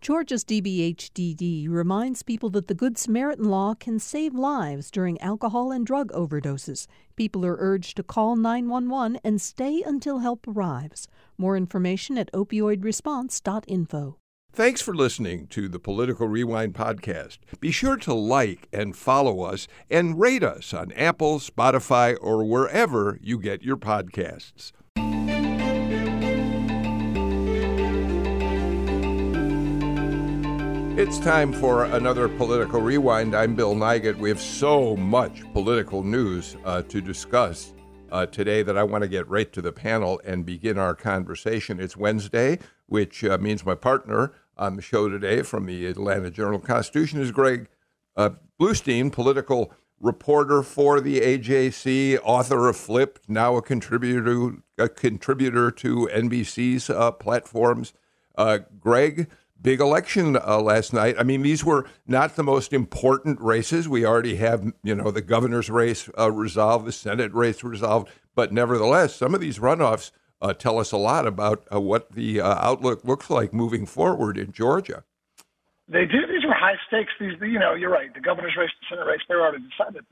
Georgia's DBHDD reminds people that the Good Samaritan law can save lives during alcohol and drug overdoses. People are urged to call 911 and stay until help arrives. More information at opioidresponse.info. Thanks for listening to the Political Rewind podcast. Be sure to like and follow us and rate us on Apple, Spotify, or wherever you get your podcasts. It's time for another political rewind. I'm Bill Nigut. We have so much political news uh, to discuss uh, today that I want to get right to the panel and begin our conversation. It's Wednesday, which uh, means my partner on the show today from the Atlanta Journal Constitution is Greg uh, Bluestein, political reporter for the AJC, author of Flip, now a contributor to, a contributor to NBC's uh, platforms. Uh, Greg, big election uh, last night. I mean, these were not the most important races. We already have, you know, the governor's race uh, resolved, the Senate race resolved, but nevertheless, some of these runoffs uh, tell us a lot about uh, what the uh, outlook looks like moving forward in Georgia. They do. These were high stakes. These, you know, you're right. The governor's race, the Senate race, they were already decided.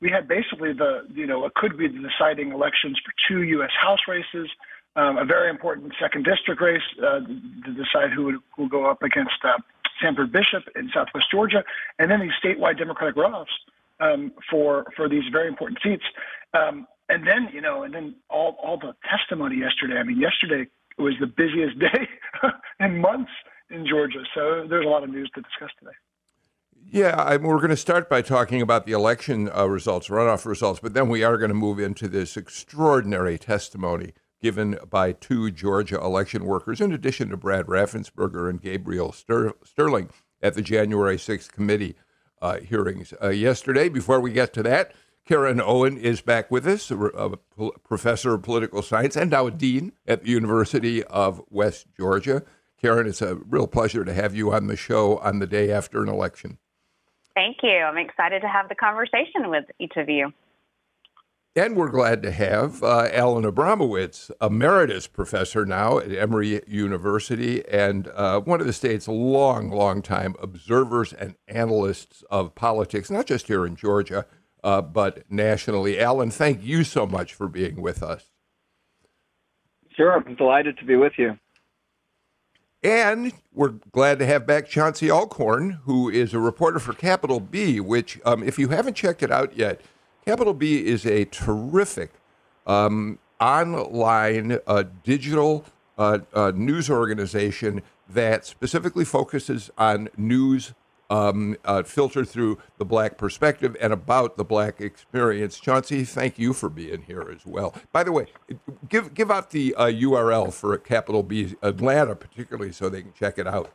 We had basically the, you know, it could be the deciding elections for two U.S. House races um, a very important second district race uh, to decide who would, will go up against uh, Sanford Bishop in Southwest Georgia, and then these statewide Democratic runoffs um, for for these very important seats. Um, and then you know, and then all all the testimony yesterday. I mean, yesterday was the busiest day in months in Georgia. So there's a lot of news to discuss today. Yeah, I we're going to start by talking about the election uh, results, runoff results, but then we are going to move into this extraordinary testimony given by two Georgia election workers, in addition to Brad Raffensperger and Gabriel Ster- Sterling at the January 6th committee uh, hearings uh, yesterday. Before we get to that, Karen Owen is back with us, a, a professor of political science and now a dean at the University of West Georgia. Karen, it's a real pleasure to have you on the show on the day after an election. Thank you. I'm excited to have the conversation with each of you. And we're glad to have uh, Alan Abramowitz, emeritus professor now at Emory University and uh, one of the state's long, long time observers and analysts of politics, not just here in Georgia, uh, but nationally. Alan, thank you so much for being with us. Sure, I'm delighted to be with you. And we're glad to have back Chauncey Alcorn, who is a reporter for Capital B, which, um, if you haven't checked it out yet, Capital B is a terrific um, online uh, digital uh, uh, news organization that specifically focuses on news um, uh, filtered through the black perspective and about the black experience. Chauncey, thank you for being here as well. By the way, give give out the URL uh, for Capital B Atlanta, particularly, so they can check it out.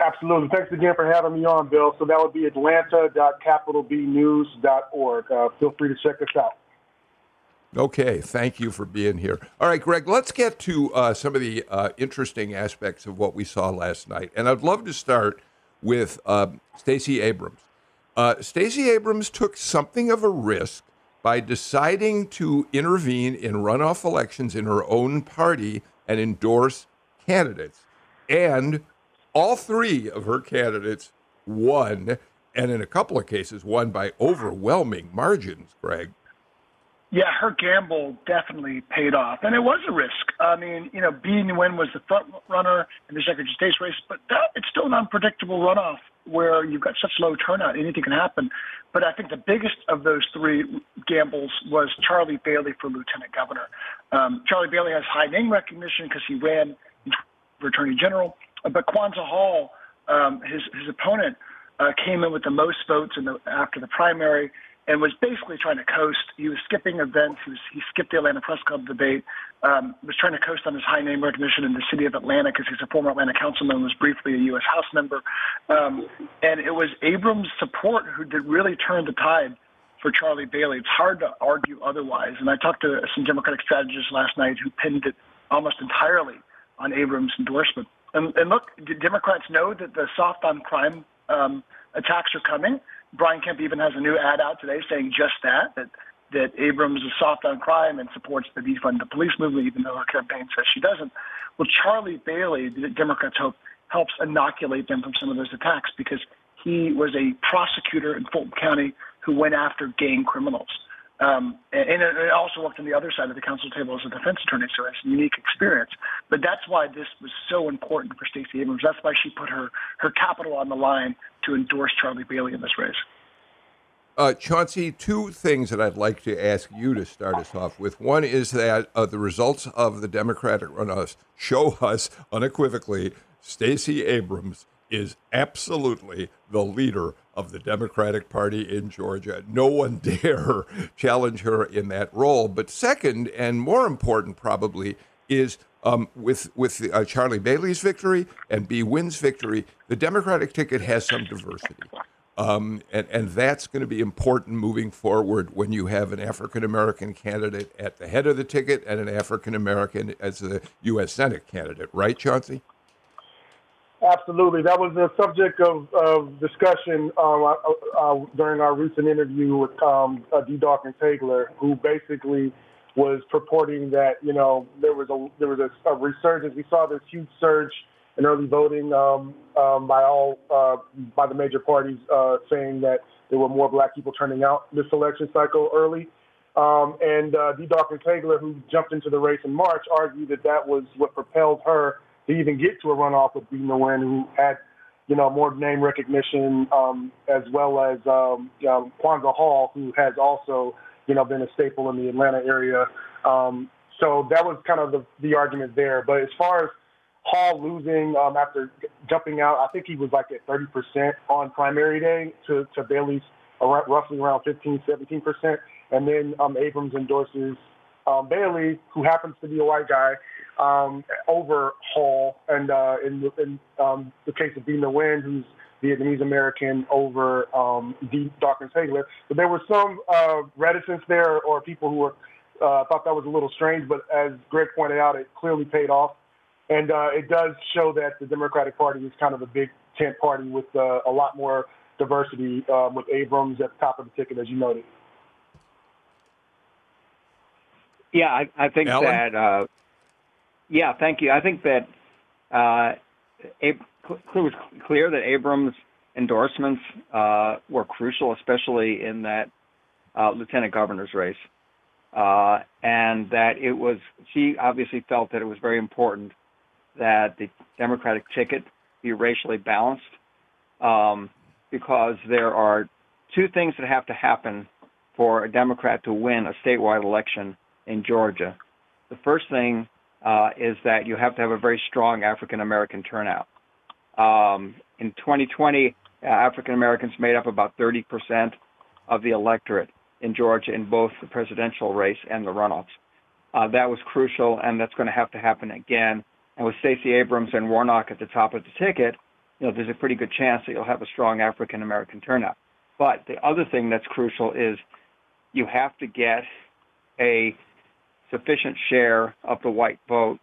Absolutely. Thanks again for having me on, Bill. So that would be atlanta.capitalbnews.org. Uh, feel free to check us out. Okay, thank you for being here. All right, Greg, let's get to uh, some of the uh, interesting aspects of what we saw last night. And I'd love to start with uh, Stacey Abrams. Uh, Stacey Abrams took something of a risk by deciding to intervene in runoff elections in her own party and endorse candidates. And all three of her candidates won, and in a couple of cases, won by overwhelming margins, Greg. Yeah, her gamble definitely paid off, and it was a risk. I mean, you know, Bee Nguyen was the front runner in the Secretary of State's race, but that, it's still an unpredictable runoff where you've got such low turnout, anything can happen. But I think the biggest of those three gambles was Charlie Bailey for lieutenant governor. Um, Charlie Bailey has high name recognition because he ran for attorney general. But Kwanza Hall, um, his his opponent, uh, came in with the most votes in the, after the primary and was basically trying to coast. He was skipping events. He, was, he skipped the Atlanta Press Club debate. Um, was trying to coast on his high name recognition in the city of Atlanta because he's a former Atlanta councilman, and was briefly a U.S. House member, um, and it was Abrams' support who did really turn the tide for Charlie Bailey. It's hard to argue otherwise. And I talked to some Democratic strategists last night who pinned it almost entirely on Abrams' endorsement. And, and look, Democrats know that the soft on crime um, attacks are coming. Brian Kemp even has a new ad out today saying just that, that that Abrams is soft on crime and supports the defund the police movement, even though her campaign says she doesn't. Well, Charlie Bailey, the Democrats hope, helps inoculate them from some of those attacks because he was a prosecutor in Fulton County who went after gang criminals. Um, and, it also worked on the other side of the counsel table as a defense attorney, so it's a unique experience. But that's why this was so important for Stacey Abrams. That's why she put her, her capital on the line to endorse Charlie Bailey in this race. Uh, Chauncey, two things that I'd like to ask you to start us off with. One is that uh, the results of the Democratic runoffs show us unequivocally Stacey Abrams is absolutely the leader of the Democratic Party in Georgia. No one dare challenge her in that role. But second, and more important probably, is um, with with uh, Charlie Bailey's victory and Bee Nguyen's victory, the Democratic ticket has some diversity. Um, and, and that's going to be important moving forward when you have an African American candidate at the head of the ticket and an African American as the U.S. Senate candidate, right, Chauncey? Absolutely. That was the subject of, of discussion um, uh, uh, during our recent interview with um, uh, Dee Dawkins Haigler, who basically was purporting that, you know, there was a there was a, a resurgence. We saw this huge surge in early voting um, um, by all uh, by the major parties uh, saying that there were more black people turning out this election cycle early. Um, and uh, Dee Dawkins Haigler, who jumped into the race in March, argued that that was what propelled her to even get to a runoff with Bee Nguyen, who had, you know, more name recognition, um, as well as um, um, Kwanza Hall, who has also, you know, been a staple in the Atlanta area. Um, so that was kind of the, the argument there. But as far as Hall losing um, after jumping out, I think he was like at 30% on primary day to, to Bailey's around, roughly around 15, 17%. And then um, Abrams endorses um, Bailey, who happens to be a white guy, um, over Hall, and uh, in, in um, the case of Bee Nguyen, who's Vietnamese American, over um, Dee Dawkins Haigler. But there was some uh, reticence there, or people who were uh, thought that was a little strange. But as Greg pointed out, it clearly paid off, and uh, it does show that the Democratic Party is kind of a big tent party with uh, a lot more diversity, um, with Abrams at the top of the ticket, as you noted. Yeah, I, I think Alan? that. Uh, yeah, thank you. I think that uh, it was clear that Abrams' endorsements uh, were crucial, especially in that uh, lieutenant governor's race, uh, and that it was. She obviously felt that it was very important that the Democratic ticket be racially balanced, um, because there are two things that have to happen for a Democrat to win a statewide election in Georgia. The first thing uh, is that you have to have a very strong African American turnout. Um, in 2020, uh, African Americans made up about 30% of the electorate in Georgia in both the presidential race and the runoffs. Uh, that was crucial, and that's going to have to happen again. And with Stacey Abrams and Warnock at the top of the ticket, you know, there's a pretty good chance that you'll have a strong African American turnout. But the other thing that's crucial is you have to get a sufficient share of the white vote,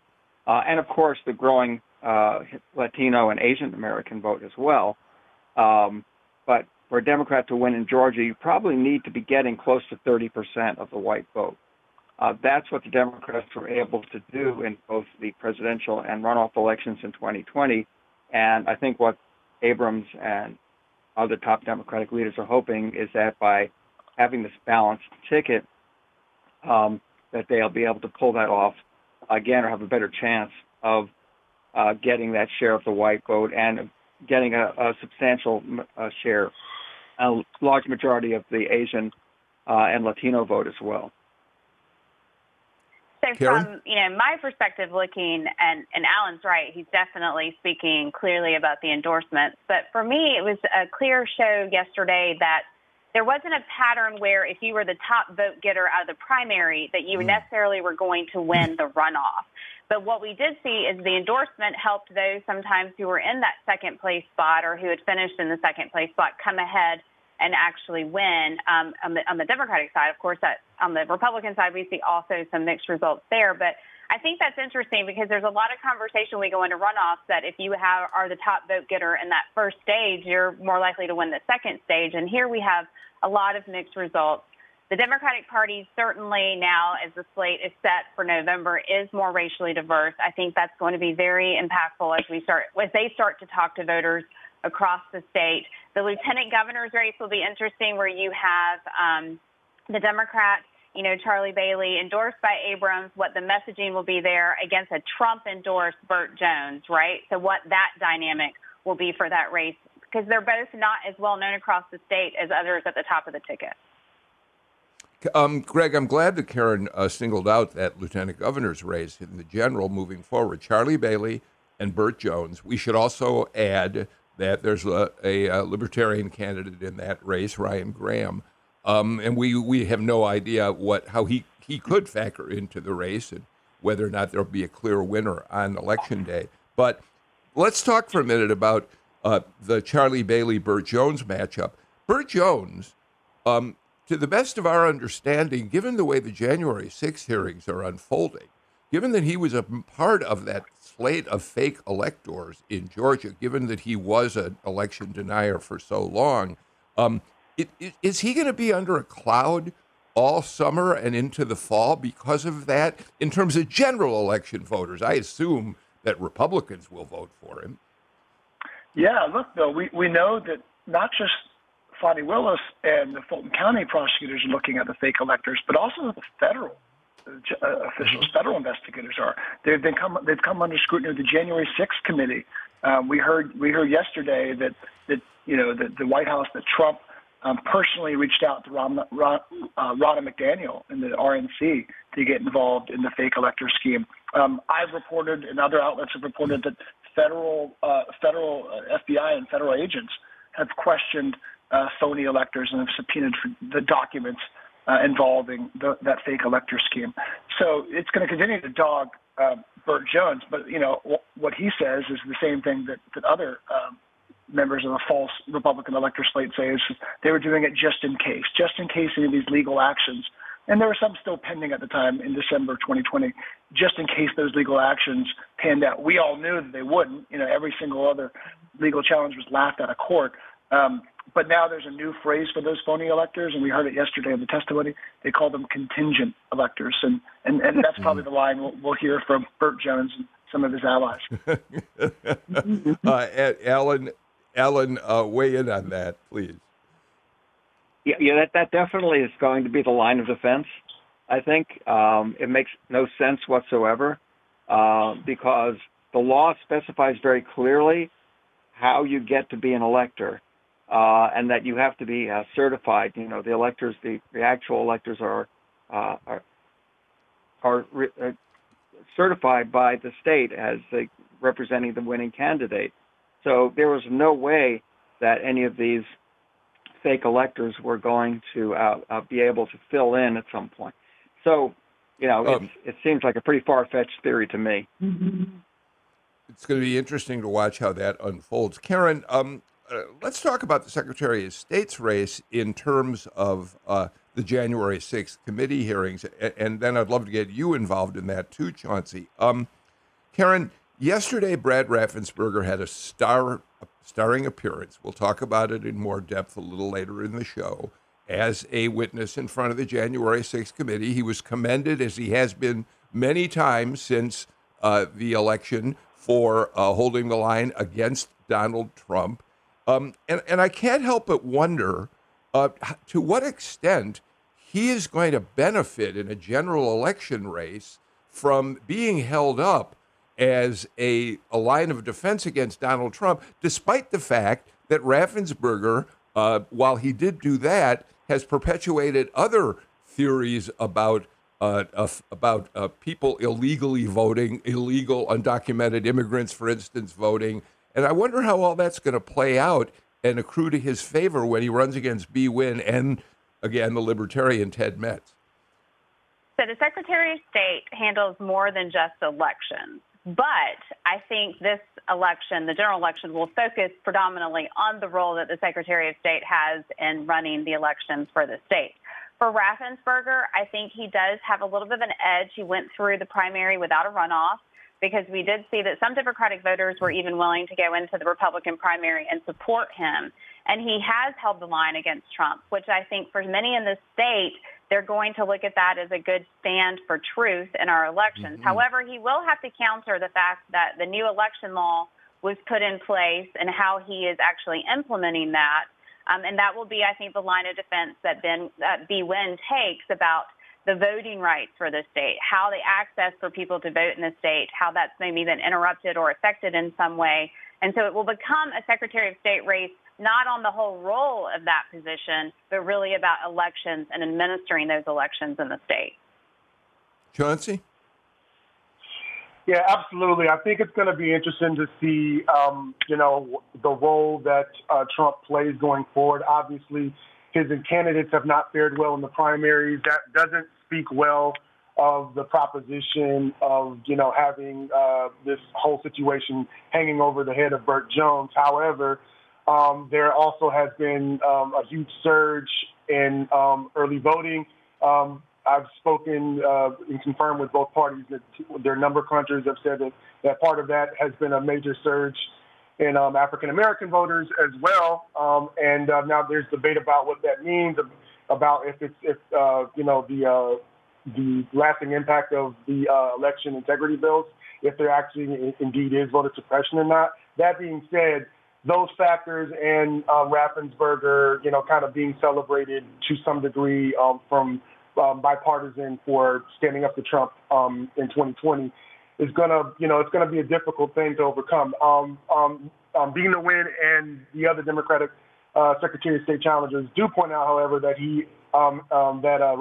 uh, and of course the growing uh, Latino and Asian American vote as well. Um, but for a Democrat to win in Georgia, you probably need to be getting close to 30% of the white vote. Uh, that's what the Democrats were able to do in both the presidential and runoff elections in 2020. And I think what Abrams and other top Democratic leaders are hoping is that by having this balanced ticket, um, that they'll be able to pull that off again or have a better chance of uh, getting that share of the white vote and getting a, a substantial uh, share, a large majority of the Asian uh, and Latino vote as well. So Karen? from you know my perspective, looking and and Alan's right. He's definitely speaking clearly about the endorsements. But for me, it was a clear show yesterday that there wasn't a pattern where if you were the top vote getter out of the primary that you necessarily were going to win the runoff. But what we did see is the endorsement helped those sometimes who were in that second place spot or who had finished in the second place spot come ahead and actually win. Um, on, the, on the Democratic side, of course, that on the Republican side, we see also some mixed results there. But I think that's interesting because there's a lot of conversation we go into runoffs that if you have are the top vote getter in that first stage, you're more likely to win the second stage. And here we have a lot of mixed results. the Democratic Party certainly now, as the slate is set for November, is more racially diverse. I think that's going to be very impactful as we start as they start to talk to voters across the state. The lieutenant governor's race will be interesting, where you have um, the Democrat, you know, Charlie Bailey, endorsed by Abrams. What the messaging will be there against a Trump-endorsed Burt Jones, right? So what that dynamic will be for that race because they're both not as well known across the state as others at the top of the ticket. Um, Greg, I'm glad that Karen uh, singled out that lieutenant governor's race in the general moving forward. Charlie Bailey and Burt Jones. We should also add that there's a, a, a libertarian candidate in that race, Ryan Graham, um, and we we have no idea what how he he could factor into the race and whether or not there'll be a clear winner on election day. But let's talk for a minute about uh, the Charlie Bailey Burt Jones matchup. Burt Jones um, to the best of our understanding, given the way the January 6 hearings are unfolding, given that he was a part of that slate of fake electors in Georgia, given that he was an election denier for so long, um, it, it, is he going to be under a cloud all summer and into the fall because of that? In terms of general election voters, I assume that Republicans will vote for him. Yeah, look, though, we, we know that not just Fani Willis and the Fulton County prosecutors are looking at the fake electors, but also the federal uh, officials, mm-hmm. federal investigators are. They've been come they've come under scrutiny of the January 6th committee. Um, we heard we heard yesterday that that you know the, the White House that Trump um, personally reached out to Ron, Ron, uh, Ronna McDaniel in the RNC to get involved in the fake elector scheme. Um, I've reported, and other outlets have reported that federal uh, federal uh, FBI and federal agents have questioned uh, phony electors and have subpoenaed the documents uh, involving the, that fake elector scheme. So it's going to continue to dog uh, Burt Jones, but you know what he says is the same thing that that other um, members of the false Republican elector slate say is they were doing it just in case, just in case any of these legal actions. And there were some still pending at the time in December 2020, just in case those legal actions panned out. We all knew that they wouldn't. You know, every single other legal challenge was laughed out of court. Um, but now there's a new phrase for those phony electors, and we heard it yesterday in the testimony. They call them contingent electors, and and, and that's probably the line we'll, we'll hear from Burt Jones and some of his allies. uh, Alan, Alan, uh, weigh in on that, please. Yeah, yeah, that that definitely is going to be the line of defense. I think um, it makes no sense whatsoever uh, because the law specifies very clearly how you get to be an elector uh, and that you have to be uh, certified. You know, the electors, the, the actual electors are uh, are, are re- uh, certified by the state as representing the winning candidate. So there was no way that any of these fake electors were going to uh, uh, be able to fill in at some point. So, you know, um, it seems like a pretty far-fetched theory to me. It's going to be interesting to watch how that unfolds. Karen, um, uh, let's talk about the Secretary of State's race in terms of uh, the January 6th committee hearings. And then I'd love to get you involved in that too, Chauncey. Um, Karen, yesterday Brad Raffensperger had a star starring appearance. We'll talk about it in more depth a little later in the show. As a witness in front of the January 6th committee, he was commended, as he has been many times since uh, the election, for uh, holding the line against Donald Trump. Um, and, and I can't help but wonder uh, to what extent he is going to benefit in a general election race from being held up as a, a line of defense against Donald Trump, despite the fact that Raffensperger, uh, while he did do that, has perpetuated other theories about uh, about uh, people illegally voting, illegal undocumented immigrants, for instance, voting, and I wonder how all that's going to play out and accrue to his favor when he runs against Bee Nguyen and, again, the libertarian Ted Metz. So the Secretary of State handles more than just elections. But I think this election, the general election, will focus predominantly on the role that the Secretary of State has in running the elections for the state. For Raffensperger, I think he does have a little bit of an edge. He went through the primary without a runoff because we did see that some Democratic voters were even willing to go into the Republican primary and support him. And he has held the line against Trump, which I think for many in the state they're going to look at that as a good stand for truth in our elections. Mm-hmm. However, he will have to counter the fact that the new election law was put in place and how he is actually implementing that. Um, and that will be, I think, the line of defense that Ben uh, Bee Nguyen takes about the voting rights for the state, how the access for people to vote in the state, how that's maybe been interrupted or affected in some way. And so it will become a Secretary of State race not on the whole role of that position, but really about elections and administering those elections in the state. Chauncey? Yeah, absolutely. I think it's going to be interesting to see, um, you know, the role that uh, Trump plays going forward. Obviously, his candidates have not fared well in the primaries. That doesn't speak well of the proposition of, you know, having uh, this whole situation hanging over the head of Burt Jones. However, um, there also has been um, a huge surge in um, early voting. Um, I've spoken uh, and confirmed with both parties that their number crunchers have said that, that part of that has been a major surge in um, African American voters as well. Um, and uh, now there's debate about what that means, about if it's if uh, you know the uh, the lasting impact of the uh, election integrity bills, if there actually indeed is voter suppression or not. That being said, those factors and Raffensperger, you know, kind of being celebrated to some degree um, from um, bipartisan for standing up to Trump um, in 2020 is gonna, you know, it's gonna be a difficult thing to overcome. Um, um, um, Bee Nguyen and the other Democratic uh, Secretary of State challengers do point out, however, that he um, um, that uh,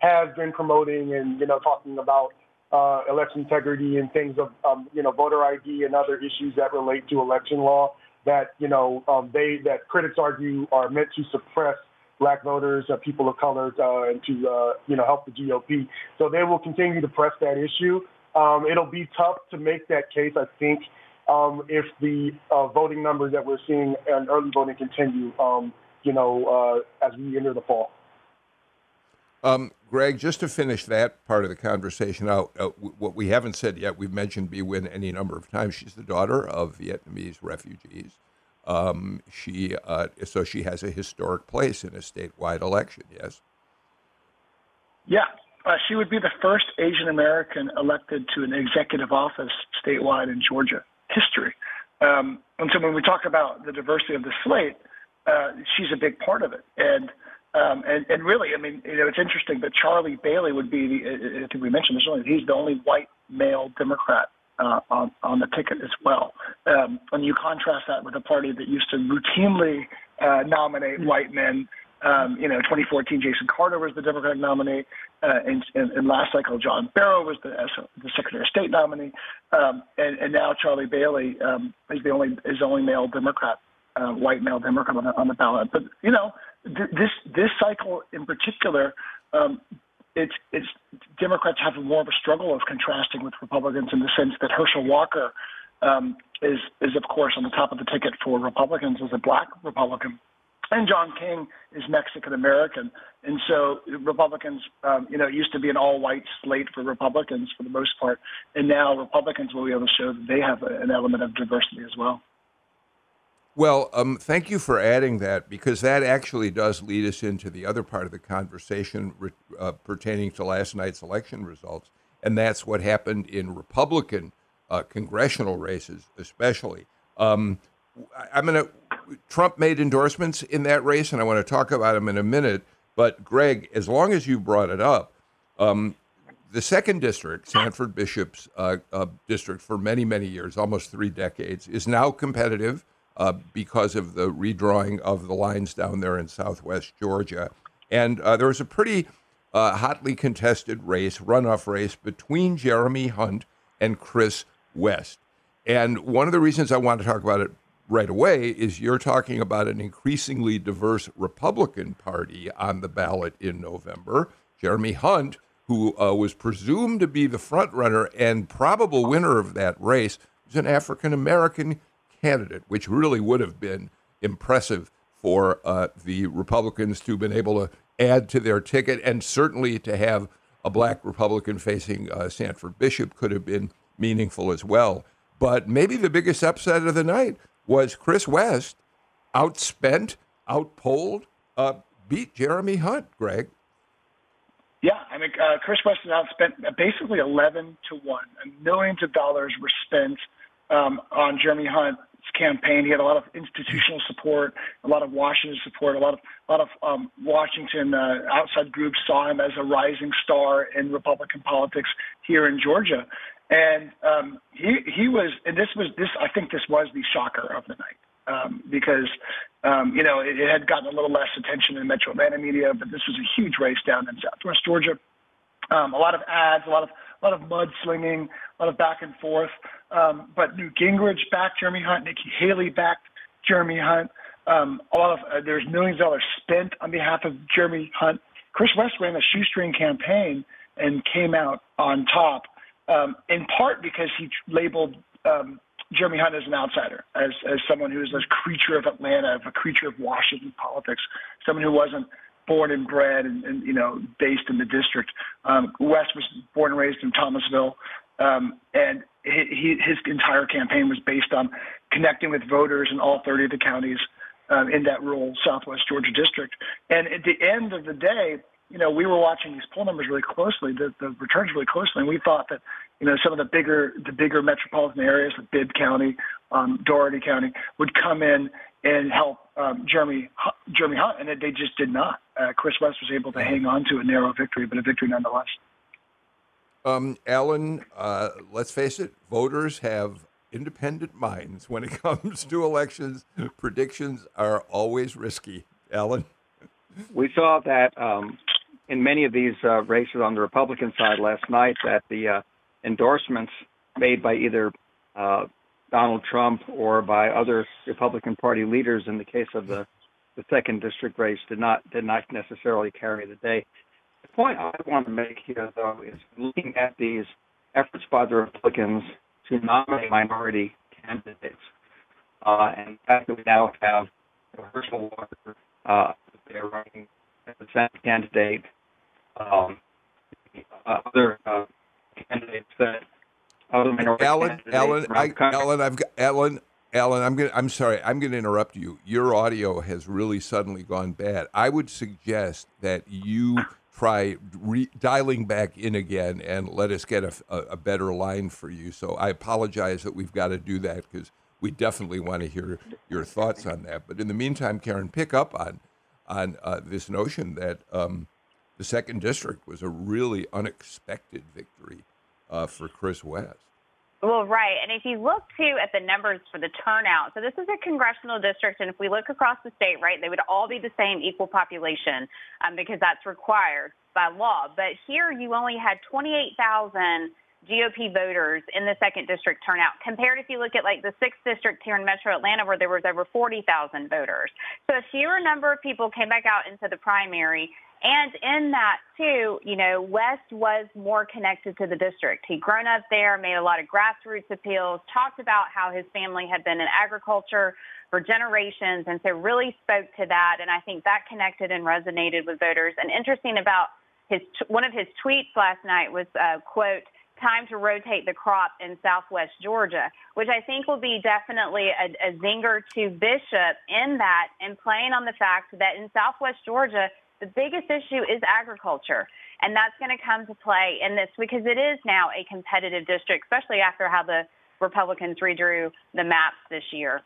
has been promoting and you know talking about uh, election integrity and things of um, you know voter ID and other issues that relate to election law that you know um, they that critics argue are meant to suppress black voters, uh, people of color, uh, and to uh, you know help the GOP. So they will continue to press that issue. Um, it'll be tough to make that case, I think, um, if the uh, voting numbers that we're seeing and early voting continue. Um, you know, uh, as we enter the fall. Um, Greg, just to finish that part of the conversation out, uh, w- what we haven't said yet, we've mentioned Bee Nguyen any number of times. She's the daughter of Vietnamese refugees. Um, she uh, so she has a historic place in a statewide election. Yes. Yeah, uh, she would be the first Asian American elected to an executive office statewide in Georgia history. Um, and so when we talk about the diversity of the slate, uh, she's a big part of it. And um, and, and really, I mean, you know, it's interesting that Charlie Bailey would be the, I think we mentioned this earlier, he's the only white male Democrat uh, on, on the ticket as well. Um, and you contrast that with a party that used to routinely uh, nominate mm-hmm. white men. Um, you know, 2014, Jason Carter was the Democratic nominee. Uh, and, and, and last cycle, John Barrow was the, the Secretary of State nominee. Um, and, and now Charlie Bailey um, is the only is the only male Democrat, uh, white male Democrat on the, on the ballot. But you know, this this cycle in particular, um, it's it's Democrats have more of a struggle of contrasting with Republicans in the sense that Herschel Walker um, is is of course on the top of the ticket for Republicans as a black Republican, and John King is Mexican American, and so Republicans, um, you know, it used to be an all-white slate for Republicans for the most part, and now Republicans will be able to show that they have an element of diversity as well. Well, um, thank you for adding that because that actually does lead us into the other part of the conversation uh, pertaining to last night's election results, and that's what happened in Republican uh, congressional races, especially. Um, I'm going to. Trump made endorsements in that race, and I want to talk about them in a minute. But Greg, as long as you brought it up, um, the second district, Sanford Bishop's uh, uh district, for many many years, almost three decades, is now competitive uh, because of the redrawing of the lines down there in southwest Georgia. And uh, there was a pretty uh, hotly contested race, runoff race, between Jeremy Hunt and Chris West. And one of the reasons I want to talk about it right away is you're talking about an increasingly diverse Republican Party on the ballot in November. Jeremy Hunt, who uh, was presumed to be the frontrunner and probable winner of that race, is an African American candidate, which really would have been impressive for uh, the Republicans to have been able to add to their ticket, and certainly to have a black Republican facing uh, Sanford Bishop could have been meaningful as well. But maybe the biggest upset of the night was Chris West outspent, outpolled, uh, beat Jeremy Hunt, Greg. Yeah, I mean, uh, Chris West has outspent basically 11 to 1. Millions of dollars were spent um, on Jeremy Hunt's campaign. He had a lot of institutional support, a lot of Washington support, a lot of a lot of um, Washington uh, outside groups saw him as a rising star in Republican politics here in Georgia. And um, he he was, and this was this. I think this was the shocker of the night um, because um, you know it, it had gotten a little less attention in Metro Atlanta media, but this was a huge race down in Southwest Georgia. Um, a lot of ads, a lot of a lot of mudslinging, a lot of back and forth. Um, but Newt Gingrich backed Jeremy Hunt, Nikki Haley backed Jeremy Hunt. Um, a lot of uh, there's millions of dollars spent on behalf of Jeremy Hunt. Chris West ran a shoestring campaign and came out on top, um, in part because he labeled um, Jeremy Hunt as an outsider, as as someone who is a creature of Atlanta, a creature of Washington politics, someone who wasn't born and bred and, and you know based in the district. Um, West was born and raised in Thomasville, um, and he, his entire campaign was based on connecting with voters in all 30 of the counties um, in that rural Southwest Georgia district. And at the end of the day, you know, we were watching these poll numbers really closely, the, the returns really closely, and we thought that, you know, some of the bigger the bigger metropolitan areas like Bibb County, um, Dougherty County would come in and help um, Jeremy Jeremy Hunt, and they just did not. Uh, Chris West was able to hang on to a narrow victory, but a victory nonetheless. Um, Alan, uh, let's face it, voters have independent minds when it comes to elections. Predictions are always risky. Alan? We saw that um, in many of these uh, races on the Republican side last night that the uh, endorsements made by either uh, Donald Trump or by other Republican Party leaders in the case of the, the second district race did not did not necessarily carry the day. The point I want to make here, though, is looking at these efforts by the Republicans to nominate minority candidates, uh, and the fact that we now have Herschel Walker, uh, they're running as the Senate candidate, um, uh, other uh, candidates that other minority Alan, Alan, I. Alan, I've got Alan. Alan, I'm going. I'm sorry. I'm going to interrupt you. Your audio has really suddenly gone bad. I would suggest that you try re- dialing back in again and let us get a, a, a, better line for you. So I apologize that we've got to do that because we definitely want to hear your thoughts on that. But in the meantime, Karen, pick up on on uh, this notion that um, the second district was a really unexpected victory uh, for Chris West. Well, right. And if you look too at the numbers for the turnout, so this is a congressional district, and if we look across the state, right, they would all be the same equal population um, because that's required by law. But here you only had 28,000 GOP voters in the second district turnout compared if you look at like the sixth district here in metro Atlanta where there was over 40,000 voters. So a fewer number of people came back out into the primary and in that, too, you know, West was more connected to the district. He'd grown up there, made a lot of grassroots appeals, talked about how his family had been in agriculture for generations, and so really spoke to that. And I think that connected and resonated with voters. And interesting about his one of his tweets last night was, uh, quote, time to rotate the crop in southwest Georgia, which I think will be definitely a, a zinger to Bishop in that and playing on the fact that in southwest Georgia, the biggest issue is agriculture. And that's going to come to play in this because it is now a competitive district, especially after how the Republicans redrew the maps this year.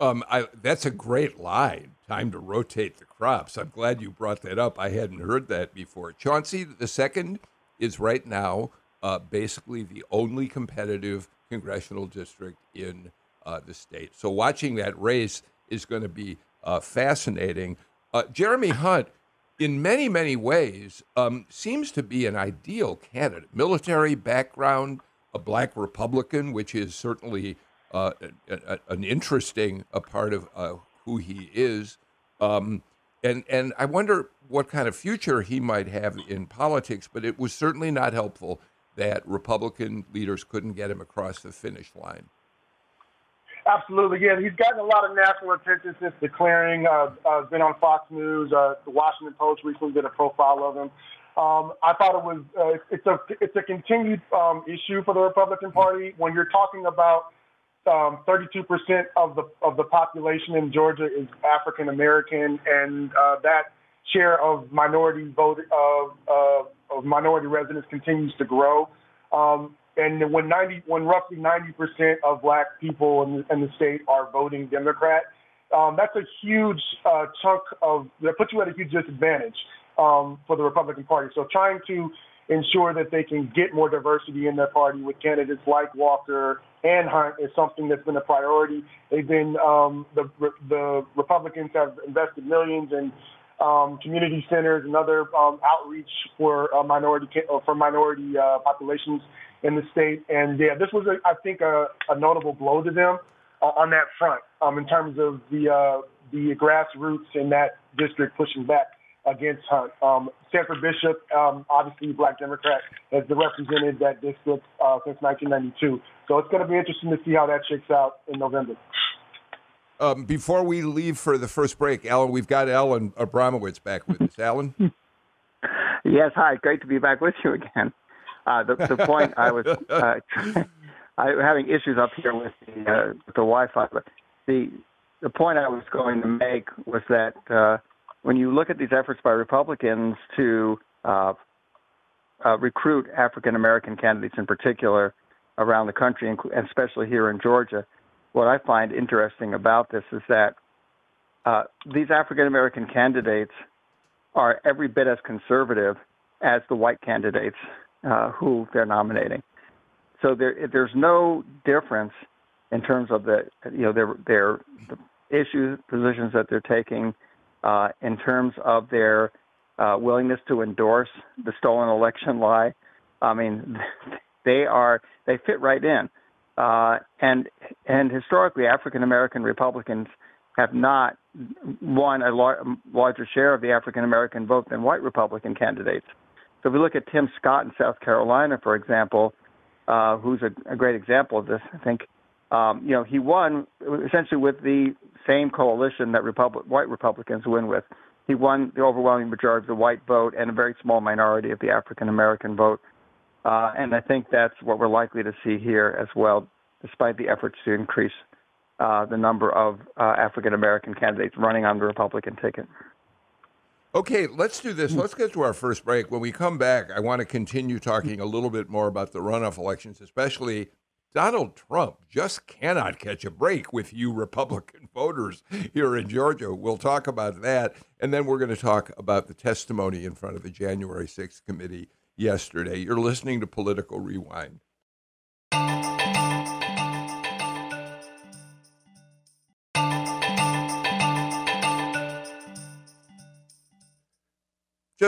Um, I, that's a great line. Time to rotate the crops. I'm glad you brought that up. I hadn't heard that before. Chauncey, the second is right now uh, basically the only competitive congressional district in uh, the state. So watching that race is going to be uh, fascinating. Uh, Jeremy Hunt, in many, many ways, um, seems to be an ideal candidate. Military background, a black Republican, which is certainly uh, a, a, an interesting a part of uh, who he is. Um, and, and I wonder what kind of future he might have in politics, but it was certainly not helpful that Republican leaders couldn't get him across the finish line. Absolutely, yeah. He's gotten a lot of national attention since declaring. Uh, uh, been on Fox News. Uh, the Washington Post recently did a profile of him. Um, I thought it was uh, it's a it's a continued um, issue for the Republican Party when you're talking about um, 32% of the of the population in Georgia is African American, and uh, that share of minority vote of, uh, of minority residents continues to grow. Um, and when 90, when roughly 90% of black people in the, in the state are voting Democrat, um, that's a huge uh, chunk of that puts you at a huge disadvantage um, for the Republican Party. So trying to ensure that they can get more diversity in their party with candidates like Walker and Hunt is something that's been a priority. They've been um, the the Republicans have invested millions in um, community centers and other um, outreach for uh, minority for minority uh, populations in the state. And yeah, this was a, I think a, a notable blow to them uh, on that front um, in terms of the uh, the grassroots in that district pushing back against Hunt. Um, Sanford Bishop, um, obviously black Democrat, has represented that district uh, since 1992. So it's going to be interesting to see how that shakes out in November. Um, before we leave for the first break, Alan, we've got Alan Abramowitz back with us. Alan? yes, hi. Great to be back with you again. Uh, the, the point I was uh, I'm having issues up here with the, uh, with the Wi-Fi, but the the point I was going to make was that uh, when you look at these efforts by Republicans to uh, uh, recruit African American candidates in particular around the country, and especially here in Georgia, what I find interesting about this is that uh, these African American candidates are every bit as conservative as the white candidates uh, who they're nominating. So there, there's no difference in terms of the, you know, their their the issues, positions that they're taking, uh, in terms of their uh, willingness to endorse the stolen election lie. I mean, they are they fit right in, uh, and and historically, African American Republicans have not won a lar- larger share of the African American vote than white Republican candidates. So if we look at Tim Scott in South Carolina, for example, uh, who's a, a great example of this, I think. Um, you know, he won essentially with the same coalition that Republic, white Republicans win with. He won the overwhelming majority of the white vote and a very small minority of the African American vote. Uh, and I think that's what we're likely to see here as well, despite the efforts to increase uh, the number of uh, African American candidates running on the Republican ticket. Okay, let's do this. Let's get to our first break. When we come back, I want to continue talking a little bit more about the runoff elections, especially Donald Trump just cannot catch a break with you Republican voters here in Georgia. We'll talk about that. And then we're going to talk about the testimony in front of the January 6th committee yesterday. You're listening to Political Rewind.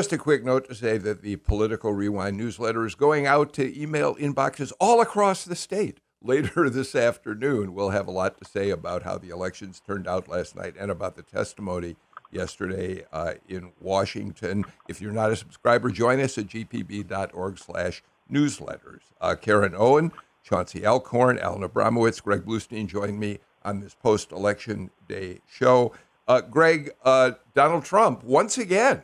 Just a quick note to say that the Political Rewind newsletter is going out to email inboxes all across the state. Later this afternoon, we'll have a lot to say about how the elections turned out last night and about the testimony yesterday uh, in Washington. If you're not a subscriber, join us at gpb.org slash newsletters. Uh, Karen Owen, Chauncey Alcorn, Alan Abramowitz, Greg Bluestein joined me on this post-election day show. Uh, Greg, uh, Donald Trump, once again,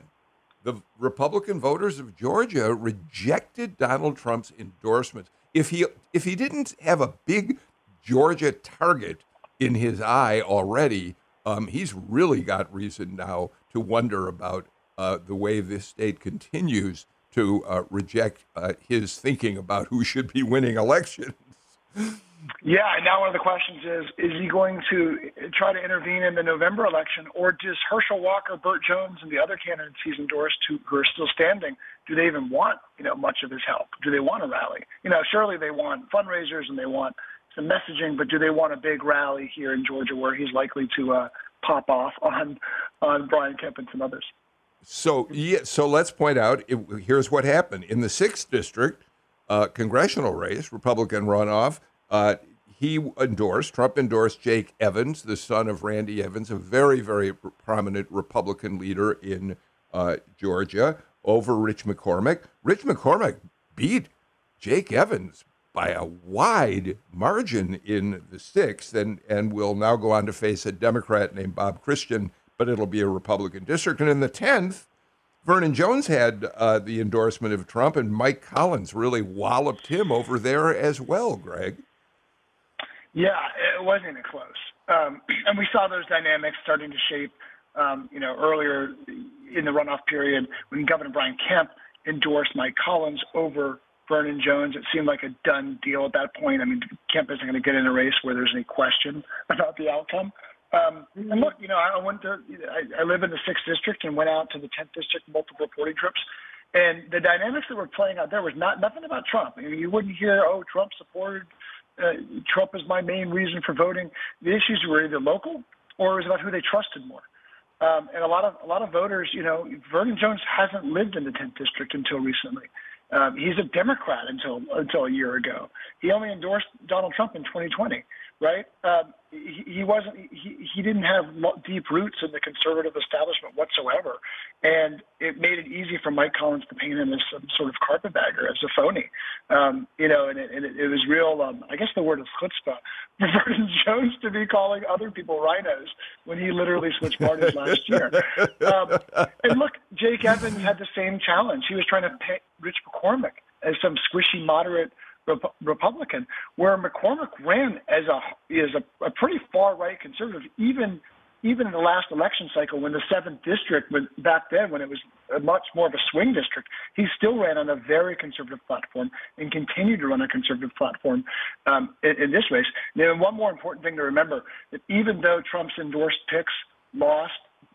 the Republican voters of Georgia rejected Donald Trump's endorsement. If he if he didn't have a big Georgia target in his eye already, um, he's really got reason now to wonder about uh, the way this state continues to uh, reject uh, his thinking about who should be winning elections. Yeah, and now one of the questions is: Is he going to try to intervene in the November election, or does Herschel Walker, Burt Jones, and the other candidates he's endorsed who, who are still standing, do they even want you know much of his help? Do they want a rally? You know, surely they want fundraisers and they want some messaging, but do they want a big rally here in Georgia where he's likely to uh, pop off on on Brian Kemp and some others? So yeah, so let's point out. It, here's what happened in the sixth district uh, congressional race, Republican runoff. Uh, he endorsed, Trump endorsed Jake Evans, the son of Randy Evans, a very, very prominent Republican leader in uh, Georgia, over Rich McCormick. Rich McCormick beat Jake Evans by a wide margin in the sixth and, and will now go on to face a Democrat named Bob Christian, but it'll be a Republican district. And in the 10th, Vernon Jones had uh, the endorsement of Trump, and Mike Collins really walloped him over there as well, Greg. Yeah, it wasn't even close. Um, and we saw those dynamics starting to shape, um, you know, earlier in the runoff period when Governor Brian Kemp endorsed Mike Collins over Vernon Jones. It seemed like a done deal at that point. I mean, Kemp isn't going to get in a race where there's any question about the outcome. Um, and look, you know, I went to, I, I live in the sixth district and went out to the tenth district multiple reporting trips. And the dynamics that were playing out there was not nothing about Trump. I mean, you wouldn't hear, oh, Trump supported, Trump is my main reason for voting. The issues were either local or it was about who they trusted more. Um, and a lot of a lot of voters, you know, Vernon Jones hasn't lived in the 10th district until recently. Um, he's a Democrat until until a year ago. He only endorsed Donald Trump in 2020 right? Um, he, he wasn't. He, he didn't have deep roots in the conservative establishment whatsoever, and it made it easy for Mike Collins to paint him as some sort of carpetbagger, as a phony. Um, you know, and, it, and it, it was real. Um, I guess the word is chutzpah for Vernon Jones to be calling other people RINOs when he literally switched parties last year. Um, and look, Jake Evans had the same challenge. He was trying to paint Rich McCormick as some squishy moderate Rep- Republican, where McCormick ran as a is a, a pretty far right conservative, even even in the last election cycle when the seventh district when back then when it was much more of a swing district, he still ran on a very conservative platform and continued to run a conservative platform um, in, in this race. Now, one more important thing to remember that even though Trump's endorsed picks lost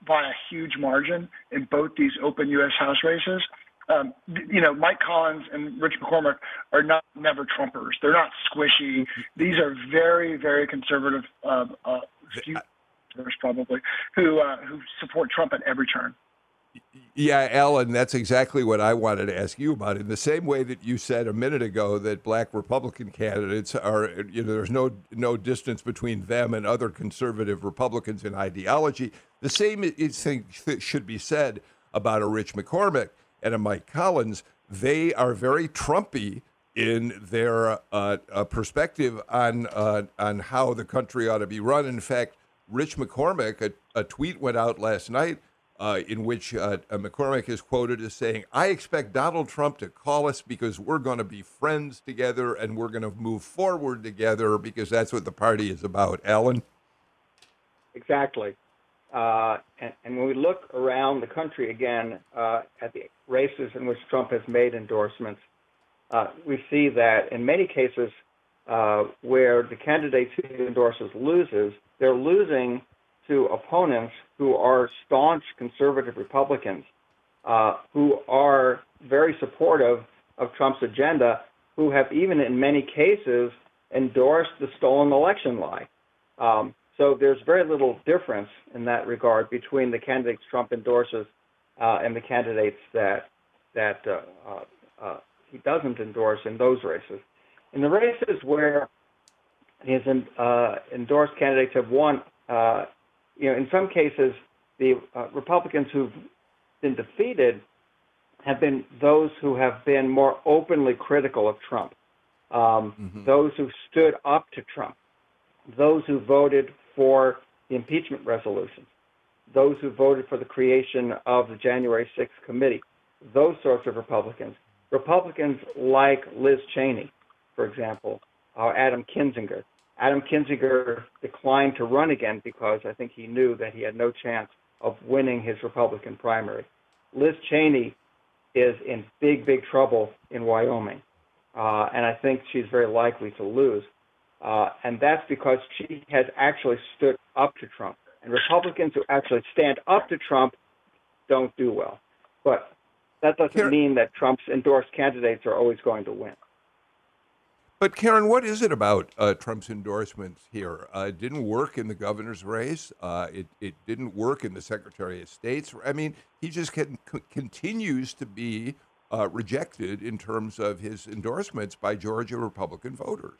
by a huge margin in both these open U.S. House races, um, you know, Mike Collins and Rich McCormick are not never Trumpers. They're not squishy. These are very, very conservative, uh, uh, few probably, who uh, who support Trump at every turn. Yeah, Alan, that's exactly what I wanted to ask you about. In the same way that you said a minute ago that black Republican candidates are, you know, there's no no distance between them and other conservative Republicans in ideology. The same thing should be said about a Rich McCormick and a Mike Collins, they are very Trumpy in their uh, uh, perspective on uh, on how the country ought to be run. In fact, Rich McCormick, a, a tweet went out last night uh, in which uh, McCormick is quoted as saying, "I expect Donald Trump to call us because we're going to be friends together and we're going to move forward together because that's what the party is about." Alan. Exactly. Uh, and, and, when we look around the country again uh, at the races in which Trump has made endorsements, uh, we see that in many cases uh, where the candidate who endorses loses, they're losing to opponents who are staunch conservative Republicans uh, who are very supportive of Trump's agenda, who have even in many cases endorsed the stolen election lie. Um, so there's very little difference in that regard between the candidates Trump endorses uh, and the candidates that that uh, uh, uh he doesn't endorse in those races. In the races where his uh, endorsed candidates have won, uh, you know, in some cases the Republicans who've been defeated have been those who have been more openly critical of Trump, um, mm-hmm. those who stood up to Trump, those who voted for the impeachment resolutions, those who voted for the creation of the January 6th committee, those sorts of Republicans. Republicans like Liz Cheney, for example, or Adam Kinzinger. Adam Kinzinger declined to run again because I think he knew that he had no chance of winning his Republican primary. Liz Cheney is in big, big trouble in Wyoming, uh, and I think she's very likely to lose. Uh, and that's because she has actually stood up to Trump. And Republicans who actually stand up to Trump don't do well. But that doesn't Karen, mean that Trump's endorsed candidates are always going to win. But Karen, what is it about uh, Trump's endorsements here? Uh, it didn't work in the governor's race. Uh, it, it didn't work in the Secretary of State's. I mean, he just can, continues to be uh, rejected in terms of his endorsements by Georgia Republican voters.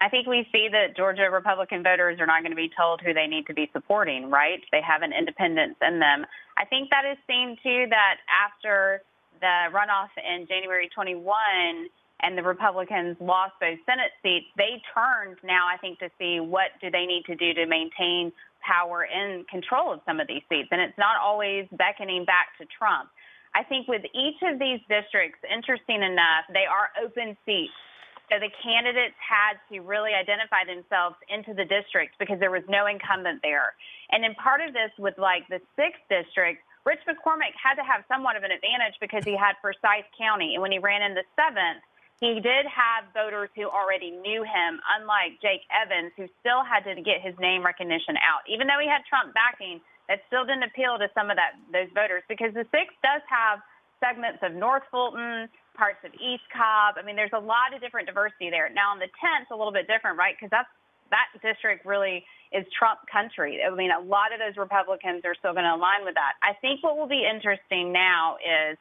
I think we see that Georgia Republican voters are not going to be told who they need to be supporting, right? They have an independence in them. I think that is seen too that after the runoff in January 21 and the Republicans lost both Senate seats, they turned now, I think, to see what do they need to do to maintain power and control of some of these seats. And it's not always beckoning back to Trump. I think with each of these districts, interesting enough, they are open seats so the candidates had to really identify themselves into the district because there was no incumbent there. And in part of this with like the sixth district, Rich McCormick had to have somewhat of an advantage because he had Forsyth County, and when he ran in the seventh, he did have voters who already knew him, unlike Jake Evans, who still had to get his name recognition out. Even though he had Trump backing, that still didn't appeal to some of that those voters because the sixth does have segments of North Fulton, parts of East Cobb. I mean, there's a lot of different diversity there. Now, on the 10th, a little bit different, right? Because that's that district really is Trump country. I mean, a lot of those Republicans are still going to align with that. I think what will be interesting now is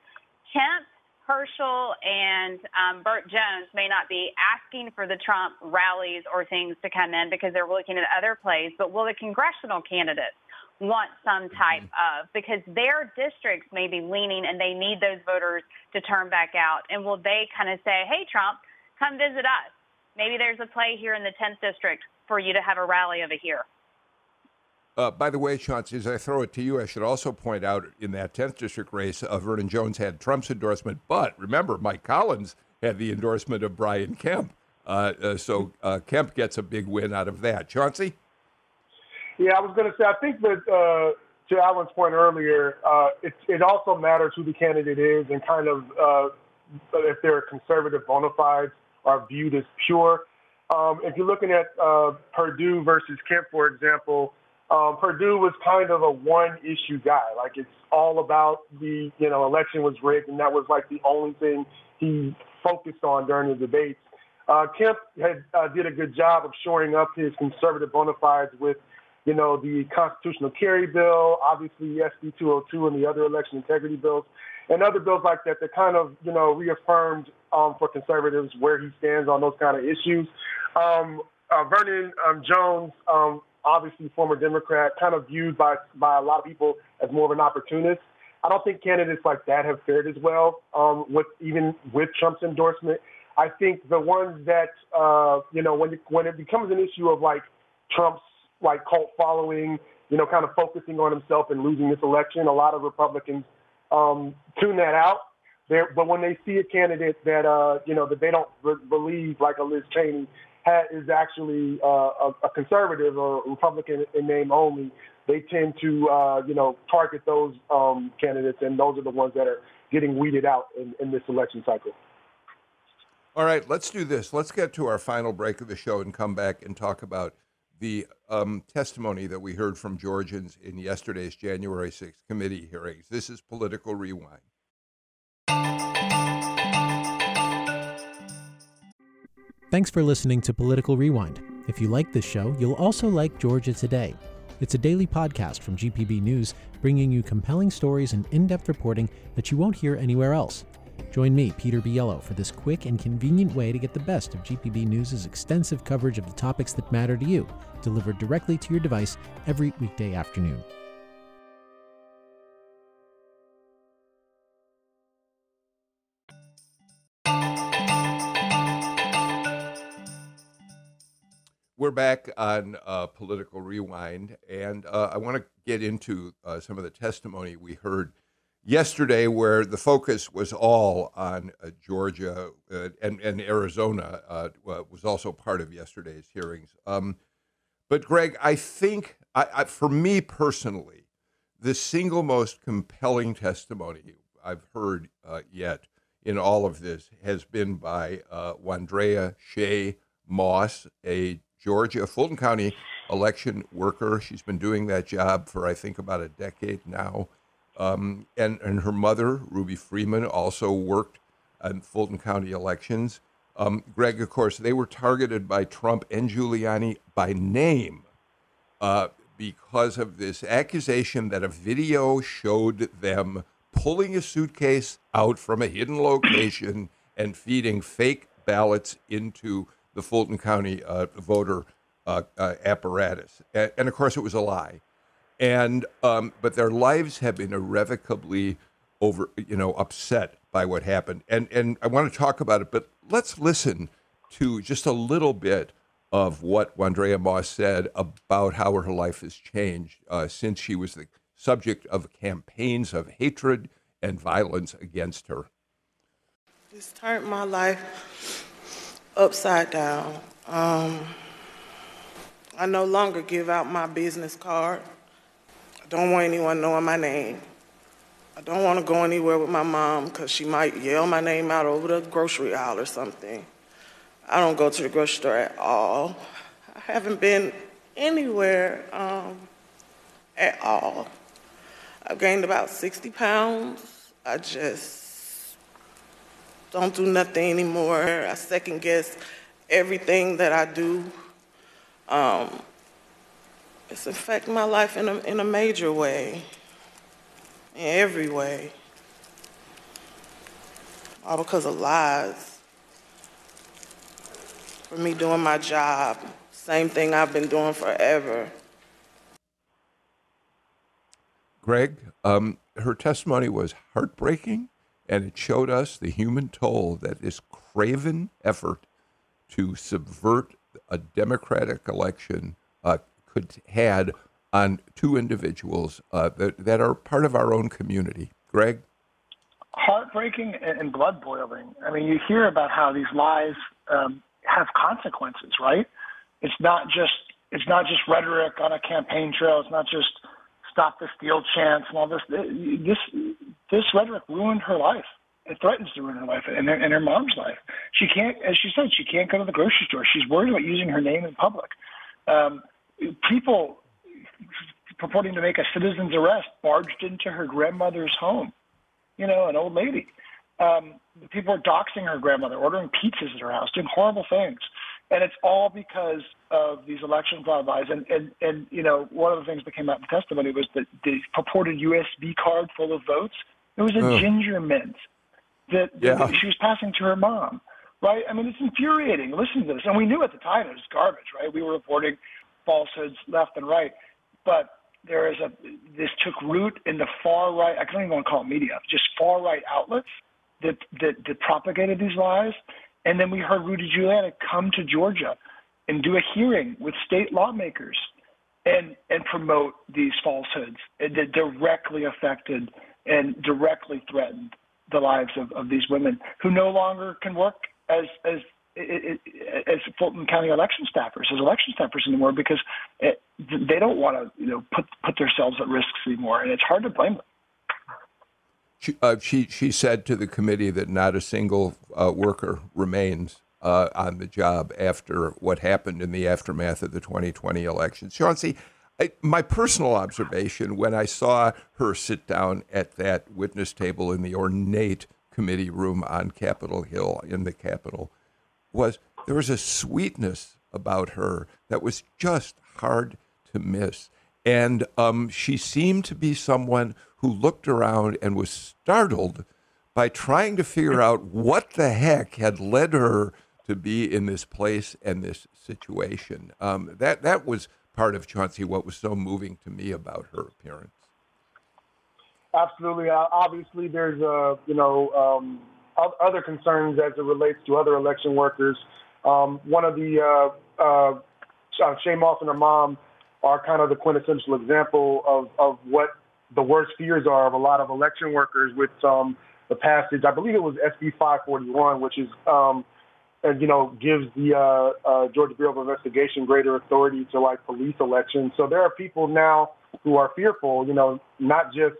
Kemp Herschel and um, Burt Jones may not be asking for the Trump rallies or things to come in because they're looking at other plays, but will the congressional candidates want some type mm-hmm. of because their districts may be leaning and they need those voters to turn back out and will they kind of say hey trump come visit us maybe there's a play here in the 10th district for you to have a rally over here uh, by the way, Chauncey, as I throw it to you, I should also point out in that 10th district race, uh, Vernon Jones had Trump's endorsement, but remember, Mike Collins had the endorsement of Brian Kemp. Uh, uh so uh, Kemp gets a big win out of that. Chauncey? Yeah, I was going to say, I think that uh, to Alan's point earlier, it, it also matters who the candidate is and kind of if they're conservative bona fides are viewed as pure. Um, if you're looking at Perdue versus Kemp, for example, um, Perdue was kind of a one issue guy. Like it's all about the, you know, election was rigged, and that was like the only thing he focused on during the debates. Uh, Kemp had uh, did a good job of shoring up his conservative bona fides with, you know, the constitutional carry bill, obviously SB 202, and the other election integrity bills, and other bills like that that kind of, you know, reaffirmed um, for conservatives where he stands on those kind of issues. Um, uh, Vernon um, Jones um, obviously former Democrat, kind of viewed by by a lot of people as more of an opportunist. I don't think candidates like that have fared as well um, with even with Trump's endorsement. I think the ones that uh, you know when when it becomes an issue of like Trump's like cult following, you know, kind of focusing on himself and losing this election, a lot of Republicans um, tune that out. They're, but when they see a candidate that uh, you know that they don't believe, like a Liz Cheney, is actually uh, a, a, conservative or Republican in name only, they tend to, uh, you know, target those um, candidates, and those are the ones that are getting weeded out in, in this election cycle. All right, let's do this. Let's get to our final break of the show and come back and talk about the um, testimony that we heard from Georgians in yesterday's January 6th committee hearings. This is Political Rewind. Thanks for listening to Political Rewind. If you like this show, you'll also like Georgia Today. It's a daily podcast from GPB News, bringing you compelling stories and in depth reporting that you won't hear anywhere else. Join me, Peter Biello, for this quick and convenient way to get the best of GPB News' extensive coverage of the topics that matter to you, delivered directly to your device every weekday afternoon. We're back on uh, Political Rewind, and uh, I want to get into uh, some of the testimony we heard yesterday, where the focus was all on uh, Georgia uh, and, and Arizona, uh, was also part of yesterday's hearings. Um, but, Greg, I think, I, I, for me personally, the single most compelling testimony I've heard yet in all of this has been by Wandrea Shaye Moss, a Georgia, Fulton County election worker. She's been doing that job for, I think, about a decade now. Um, and, and her mother, Ruby Freeman, also worked in Fulton County elections. Um, Greg, of course, they were targeted by Trump and Giuliani by name uh, because of this accusation that a video showed them pulling a suitcase out from a hidden location and feeding fake ballots into the Fulton County uh, voter uh, uh, apparatus. And, and, of course, it was a lie. And um, but their lives have been irrevocably over, you know, upset by what happened. And and I want to talk about it, but let's listen to just a little bit of what Wandrea Moss said about how her life has changed uh, since she was the subject of campaigns of hatred and violence against her. This turned my life upside down. Um, I no longer give out my business card. Don't want anyone knowing my name. I don't want to go anywhere with my mom because she might yell my name out over the grocery aisle or something. I don't go to the grocery store at all. I haven't been anywhere um, at all. I've gained about 60 pounds. I just don't do nothing anymore. I second guess everything that I do. Um, it's affecting my life in a, in a major way, in every way. All because of lies. For me doing my job, same thing I've been doing forever. Greg, um, her testimony was heartbreaking, and it showed us the human toll that this craven effort to subvert a democratic election uh, could had on two individuals uh, that, that are part of our own community. Greg? Heartbreaking and blood boiling. I mean, you hear about how these lies um, have consequences, right? It's not just it's not just rhetoric on a campaign trail. It's not just stop the steal chants and all this. This this rhetoric ruined her life. It threatens to ruin her life and her, and her mom's life. She can't, as she said, she can't go to the grocery store. She's worried about using her name in public. Um, people purporting to make a citizen's arrest barged into her grandmother's home. You know, an old lady. Um, people are doxing her grandmother, ordering pizzas at her house, doing horrible things. And it's all because of these election fraud lies. And, and, and, you know, one of the things that came out in the testimony was that the purported USB card full of votes, it was a oh. ginger mint that, yeah. that she was passing to her mom right? I mean, it's infuriating. Listen to this. And we knew at the time it was garbage, right? We were reporting falsehoods left and right. But there is a this took root in the far right. I don't even want to call it media, just far right outlets that that, that propagated these lies. And then we heard Rudy Giuliani come to Georgia and do a hearing with state lawmakers and and promote these falsehoods that directly affected and directly threatened the lives of, of these women who no longer can work as as as Fulton County election staffers, as election staffers anymore, because it, they don't want to, you know, put put themselves at risk anymore, and it's hard to blame them. She, uh, she, she said to the committee that not a single uh, worker remains uh, on the job after what happened in the aftermath of the 2020 election. Chauncey, I, my personal observation when I saw her sit down at that witness table in the ornate committee room on Capitol Hill in the Capitol was there was a sweetness about her that was just hard to miss. And um, she seemed to be someone who looked around and was startled by trying to figure out what the heck had led her to be in this place and this situation. Um, that that was part of Chauncey. What was so moving to me about her appearance. Absolutely. Uh, obviously, there's a you know um, other concerns as it relates to other election workers. Um, one of the uh, uh, uh, Shaye Moss and her mom are kind of the quintessential example of, of what the worst fears are of a lot of election workers with um, the passage. I believe it was SB 541, which is um, you know gives the uh, uh, Georgia Bureau of Investigation greater authority to like police elections. So there are people now who are fearful, you know, not just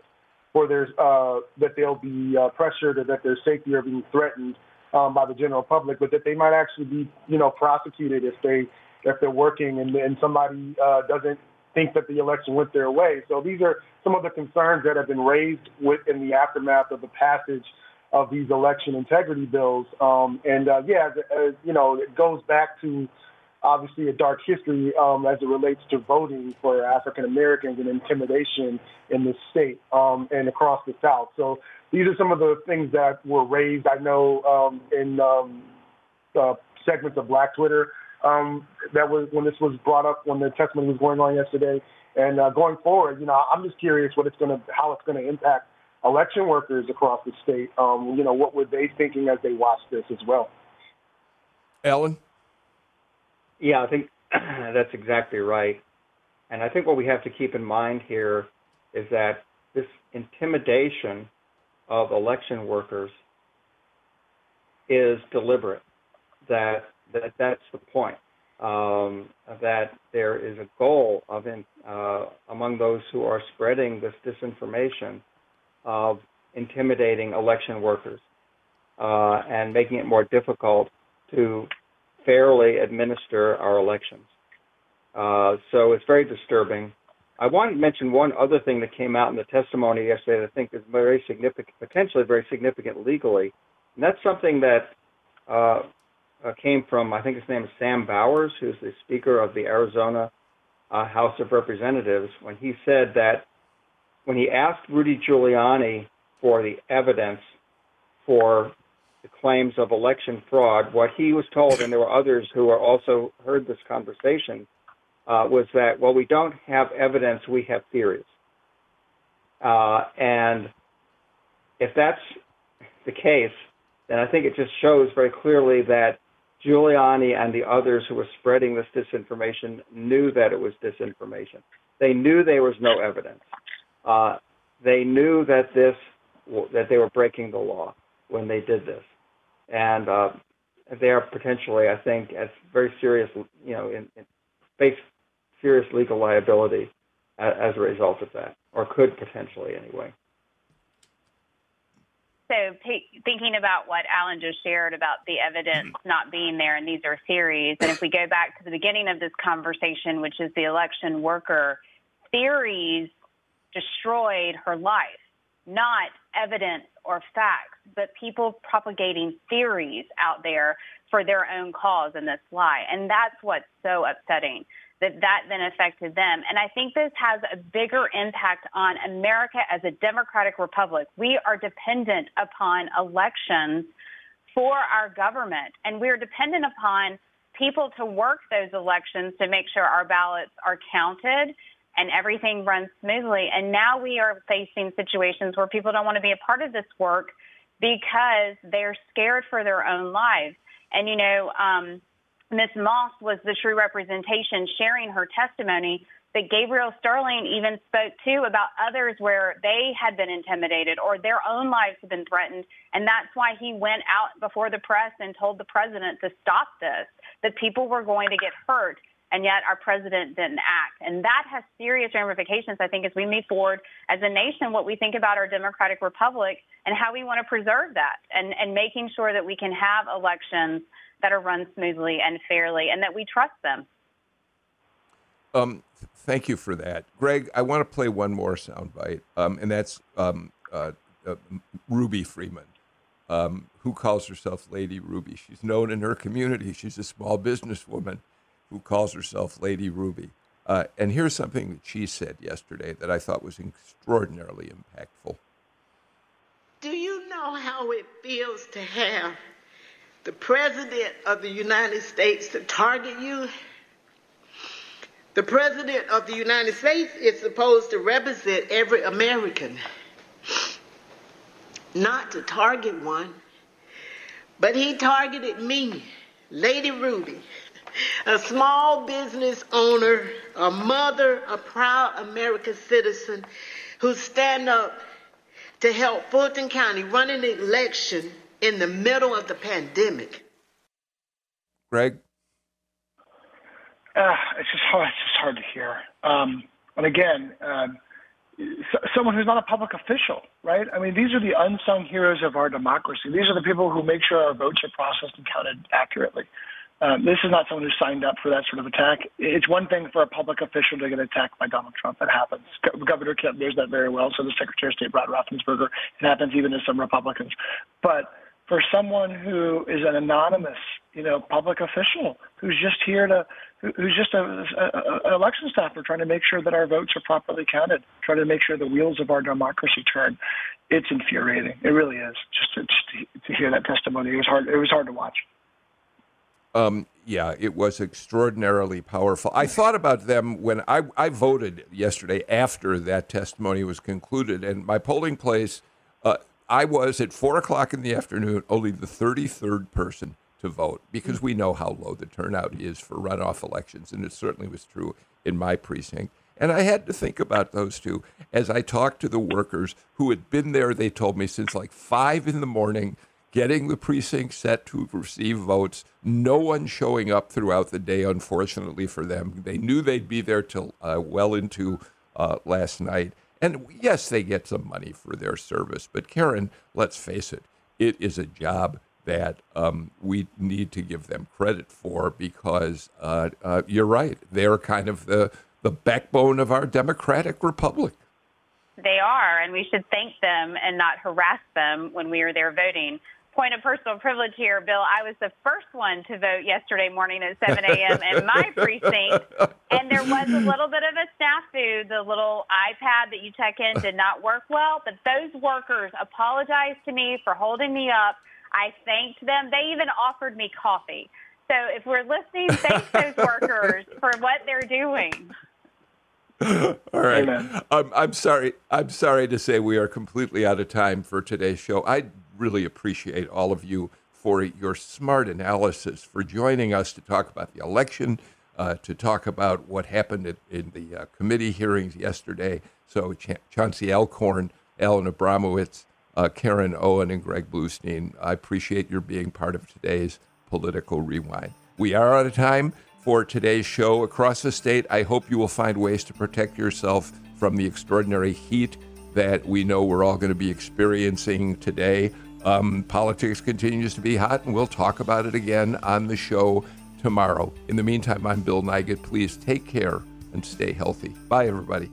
or there's uh, that they'll be uh, pressured or that their safety are being threatened um, by the general public, but that they might actually be, you know, prosecuted if they if they're working and, and somebody uh, doesn't think that the election went their way. So these are some of the concerns that have been raised with in the aftermath of the passage of these election integrity bills. Um, and uh, yeah, uh, you know, it goes back to obviously a dark history um, as it relates to voting for African Americans and intimidation in this state um, and across the South. So these are some of the things that were raised. I know um, in um, uh, segments of Black Twitter um, that was when this was brought up when the testimony was going on yesterday. And uh, going forward, you know, I'm just curious what it's going to, how it's going to impact election workers across the state. Um, you know, what were they thinking as they watched this as well? Alan. Yeah, I think that's exactly right. And I think what we have to keep in mind here is that this intimidation of election workers is deliberate. That that that's the point. Um, that there is a goal of in, uh, among those who are spreading this disinformation of intimidating election workers uh, and making it more difficult to fairly administer our elections. Uh, so it's very disturbing. I want to mention one other thing that came out in the testimony yesterday that I think is very significant, potentially very significant legally, and that's something that uh, uh, came from, I think his name is Sam Bowers, who's the Speaker of the Arizona uh, House of Representatives, when he said that when he asked Rudy Giuliani for the evidence for the claims of election fraud, what he was told, and there were others who are also heard this conversation, uh, was that, well, we don't have evidence, we have theories. Uh, and if that's the case, then I think it just shows very clearly that Giuliani and the others who were spreading this disinformation knew that it was disinformation. They knew there was no evidence. Uh, they knew that this that they were breaking the law when they did this, and uh, they are potentially, I think, at very serious, you know, in, in face serious legal liability as, as a result of that, or could potentially anyway. So, thinking about what Alan just shared about the evidence not being there, and these are theories, and if we go back to the beginning of this conversation, which is the election worker, theories destroyed her life, not evidence or facts, but people propagating theories out there for their own cause in this lie. And that's what's so upsetting that that then affected them. And I think this has a bigger impact on America as a democratic republic. We are dependent upon elections for our government, and we're dependent upon people to work those elections to make sure our ballots are counted and everything runs smoothly. And now we are facing situations where people don't want to be a part of this work because they're scared for their own lives. And, you know, um, Ms. Moss was the true representation sharing her testimony. But Gabriel Sterling even spoke too about others where they had been intimidated or their own lives had been threatened. And that's why he went out before the press and told the president to stop this, that people were going to get hurt. And yet our president didn't act. And that has serious ramifications, I think, as we move forward as a nation, what we think about our democratic republic and how we want to preserve that and, and making sure that we can have elections that are run smoothly and fairly and that we trust them. Um, thank you for that. Greg, I want to play one more soundbite, um, and that's um, uh, uh, Ruby Freeman, um, who calls herself Lady Ruby. She's known in her community. She's a small businesswoman who calls herself Lady Ruby. Uh, and here's something that she said yesterday that I thought was extraordinarily impactful. Do you know how it feels to have the President of the United States to target you? The President of the United States is supposed to represent every American, not to target one. But he targeted me, Lady Ruby, a small business owner, a mother, a proud American citizen who stand up to help Fulton County run an election in the middle of the pandemic. Greg? Uh, it's just hard. It's just hard to hear. Um, and again, um, so, someone who's not a public official, right? I mean, these are the unsung heroes of our democracy. These are the people who make sure our votes are processed and counted accurately. Um, this is not someone who signed up for that sort of attack. It's one thing for a public official to get attacked by Donald Trump. That happens. Governor Kemp knows that very well. So does Secretary of State Brad Raffensperger. It happens even to some Republicans. But for someone who is an anonymous, you know, public official who's just here to, who's just an election staffer trying to make sure that our votes are properly counted, trying to make sure the wheels of our democracy turn. It's infuriating. It really is. Just to, just to hear that testimony, it was hard. It was hard to watch. Um, yeah, it was extraordinarily powerful. I thought about them when I, I voted yesterday after that testimony was concluded, and my polling place. Uh, I was at four o'clock in the afternoon only the 33rd person to vote because we know how low the turnout is for runoff elections, and it certainly was true in my precinct. And I had to think about those two as I talked to the workers who had been there, they told me, since like five in the morning, getting the precinct set to receive votes. No one showing up throughout the day, unfortunately for them. They knew they'd be there till uh, well into uh, last night. And yes, they get some money for their service. But Karen, let's face it, it is a job that um, we need to give them credit for because uh, uh, you're right. They're kind of the, the backbone of our democratic republic. They are, and we should thank them and not harass them when we are there voting point of personal privilege here, Bill. I was the first one to vote yesterday morning at 7 a.m. in my precinct, and there was a little bit of a snafu. The little iPad that you check in did not work well, but those workers apologized to me for holding me up. I thanked them. They even offered me coffee. So if we're listening, thank those workers for what they're doing. All right. Um, I'm sorry. I'm sorry to say we are completely out of time for today's show. I really appreciate all of you for your smart analysis, for joining us to talk about the election, uh, to talk about what happened in, the uh, committee hearings yesterday. So, Ch- Chauncey Alcorn, Alan Abramowitz, uh, Karen Owen, and Greg Bluestein, I appreciate your being part of today's political rewind. We are out of time for today's show across the state. I hope you will find ways to protect yourself from the extraordinary heat that we know we're all going to be experiencing today. Um, politics continues to be hot, and we'll talk about it again on the show tomorrow. In the meantime, I'm Bill Nigut. Please take care and stay healthy. Bye, everybody.